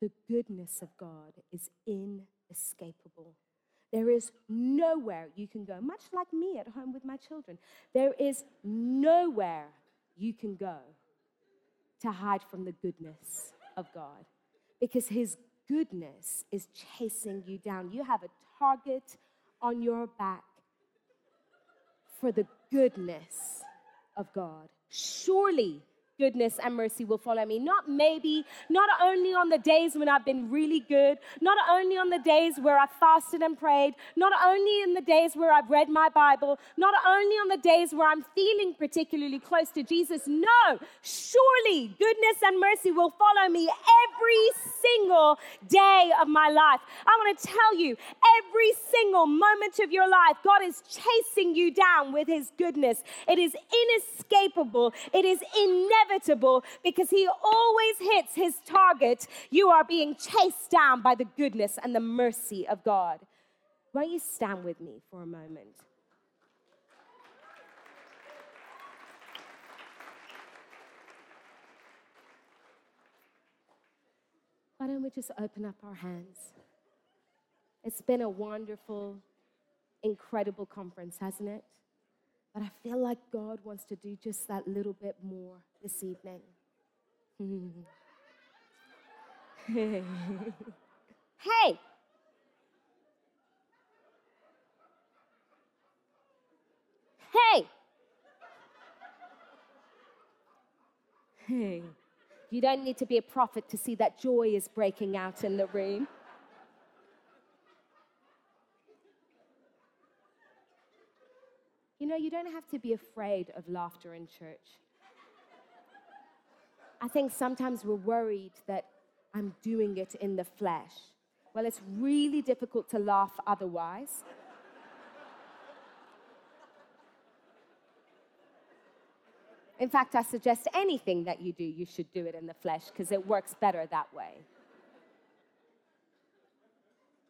The goodness of God is inescapable. There is nowhere you can go, much like me at home with my children. There is nowhere you can go to hide from the goodness of God because His goodness is chasing you down. You have a target on your back for the goodness of God. Surely goodness and mercy will follow me. Not maybe, not only on the days when I've been really good, not only on the days where I've fasted and prayed, not only in the days where I've read my Bible, not only on the days where I'm feeling particularly close to Jesus. No, surely goodness and mercy will follow me every single day of my life. I want to tell you, every single moment of your life, God is chasing you down with his goodness. It is inescapable, it is inevitable inevitable because he always hits his target. You are being chased down by the goodness and the mercy of God. Won't you stand with me for a moment? Why don't we just open up our hands? It's been a wonderful, incredible conference, hasn't it? But I feel like God wants to do just that little bit more this evening. hey! Hey! Hey. You don't need to be a prophet to see that joy is breaking out in the room. Know, you don't have to be afraid of laughter in church. I think sometimes we're worried that I'm doing it in the flesh. Well, it's really difficult to laugh otherwise. In fact, I suggest anything that you do, you should do it in the flesh because it works better that way.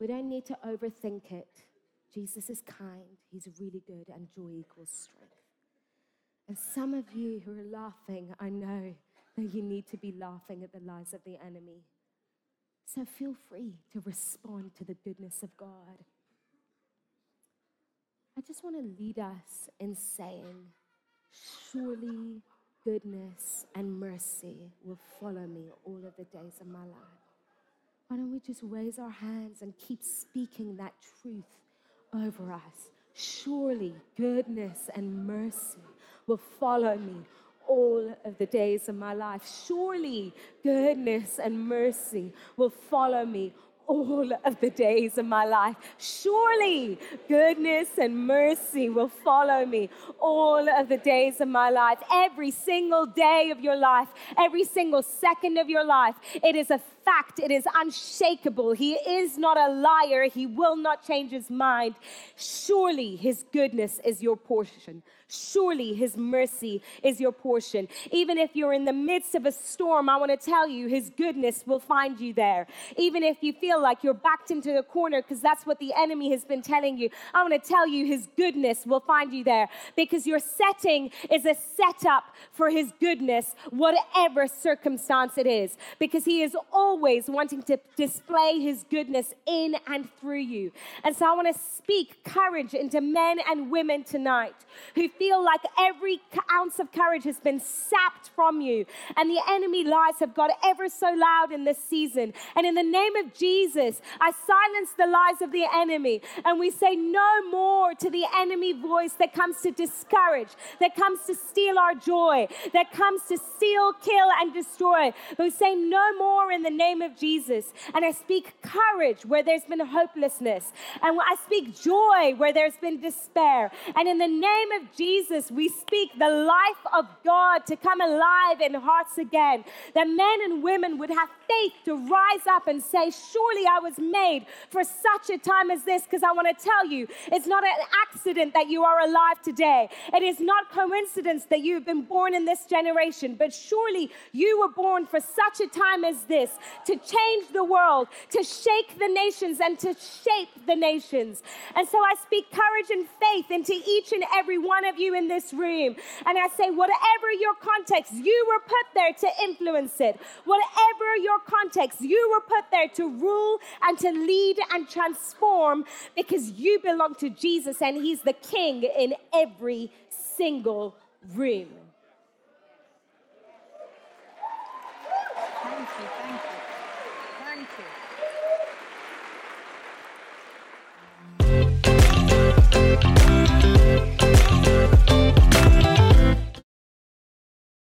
We don't need to overthink it. Jesus is kind, He's really good, and joy equals strength. And some of you who are laughing, I know that you need to be laughing at the lies of the enemy. So feel free to respond to the goodness of God. I just want to lead us in saying, Surely goodness and mercy will follow me all of the days of my life. Why don't we just raise our hands and keep speaking that truth over us? Surely goodness and mercy will follow me all of the days of my life. Surely goodness and mercy will follow me all of the days of my life. Surely goodness and mercy will follow me all of the days of my life. Every single day of your life, every single second of your life, it is a fact, it is unshakable. He is not a liar, he will not change his mind. Surely his goodness is your portion. Surely his mercy is your portion. Even if you're in the midst of a storm, I want to tell you his goodness will find you there. Even if you feel like you're backed into the corner because that's what the enemy has been telling you, I want to tell you his goodness will find you there because your setting is a setup for his goodness, whatever circumstance it is, because he is always wanting to display his goodness in and through you. And so I want to speak courage into men and women tonight who feel like every ounce of courage has been sapped from you and the enemy lies have got ever so loud in this season. And in the name of Jesus, I silence the lies of the enemy and we say no more to the enemy voice that comes to discourage, that comes to steal our joy, that comes to steal, kill, and destroy. We say no more in the name of Jesus. And I speak courage where there's been hopelessness. And I speak joy where there's been despair. And in the name of Jesus, we speak the life of God to come alive in hearts again. That men and women would have faith to rise up and say, Surely I was made for such a time as this. Because I want to tell you, it's not an accident that you are alive today. It is not coincidence that you have been born in this generation, but surely you were born for such a time as this to change the world, to shake the nations, and to shape the nations. And so I speak courage and faith into each and every one of you in this room. And I say, whatever your context, you were put there to influence it. Whatever your context, you were put there to rule and to lead and transform because you belong to Jesus and He's the King in every single room.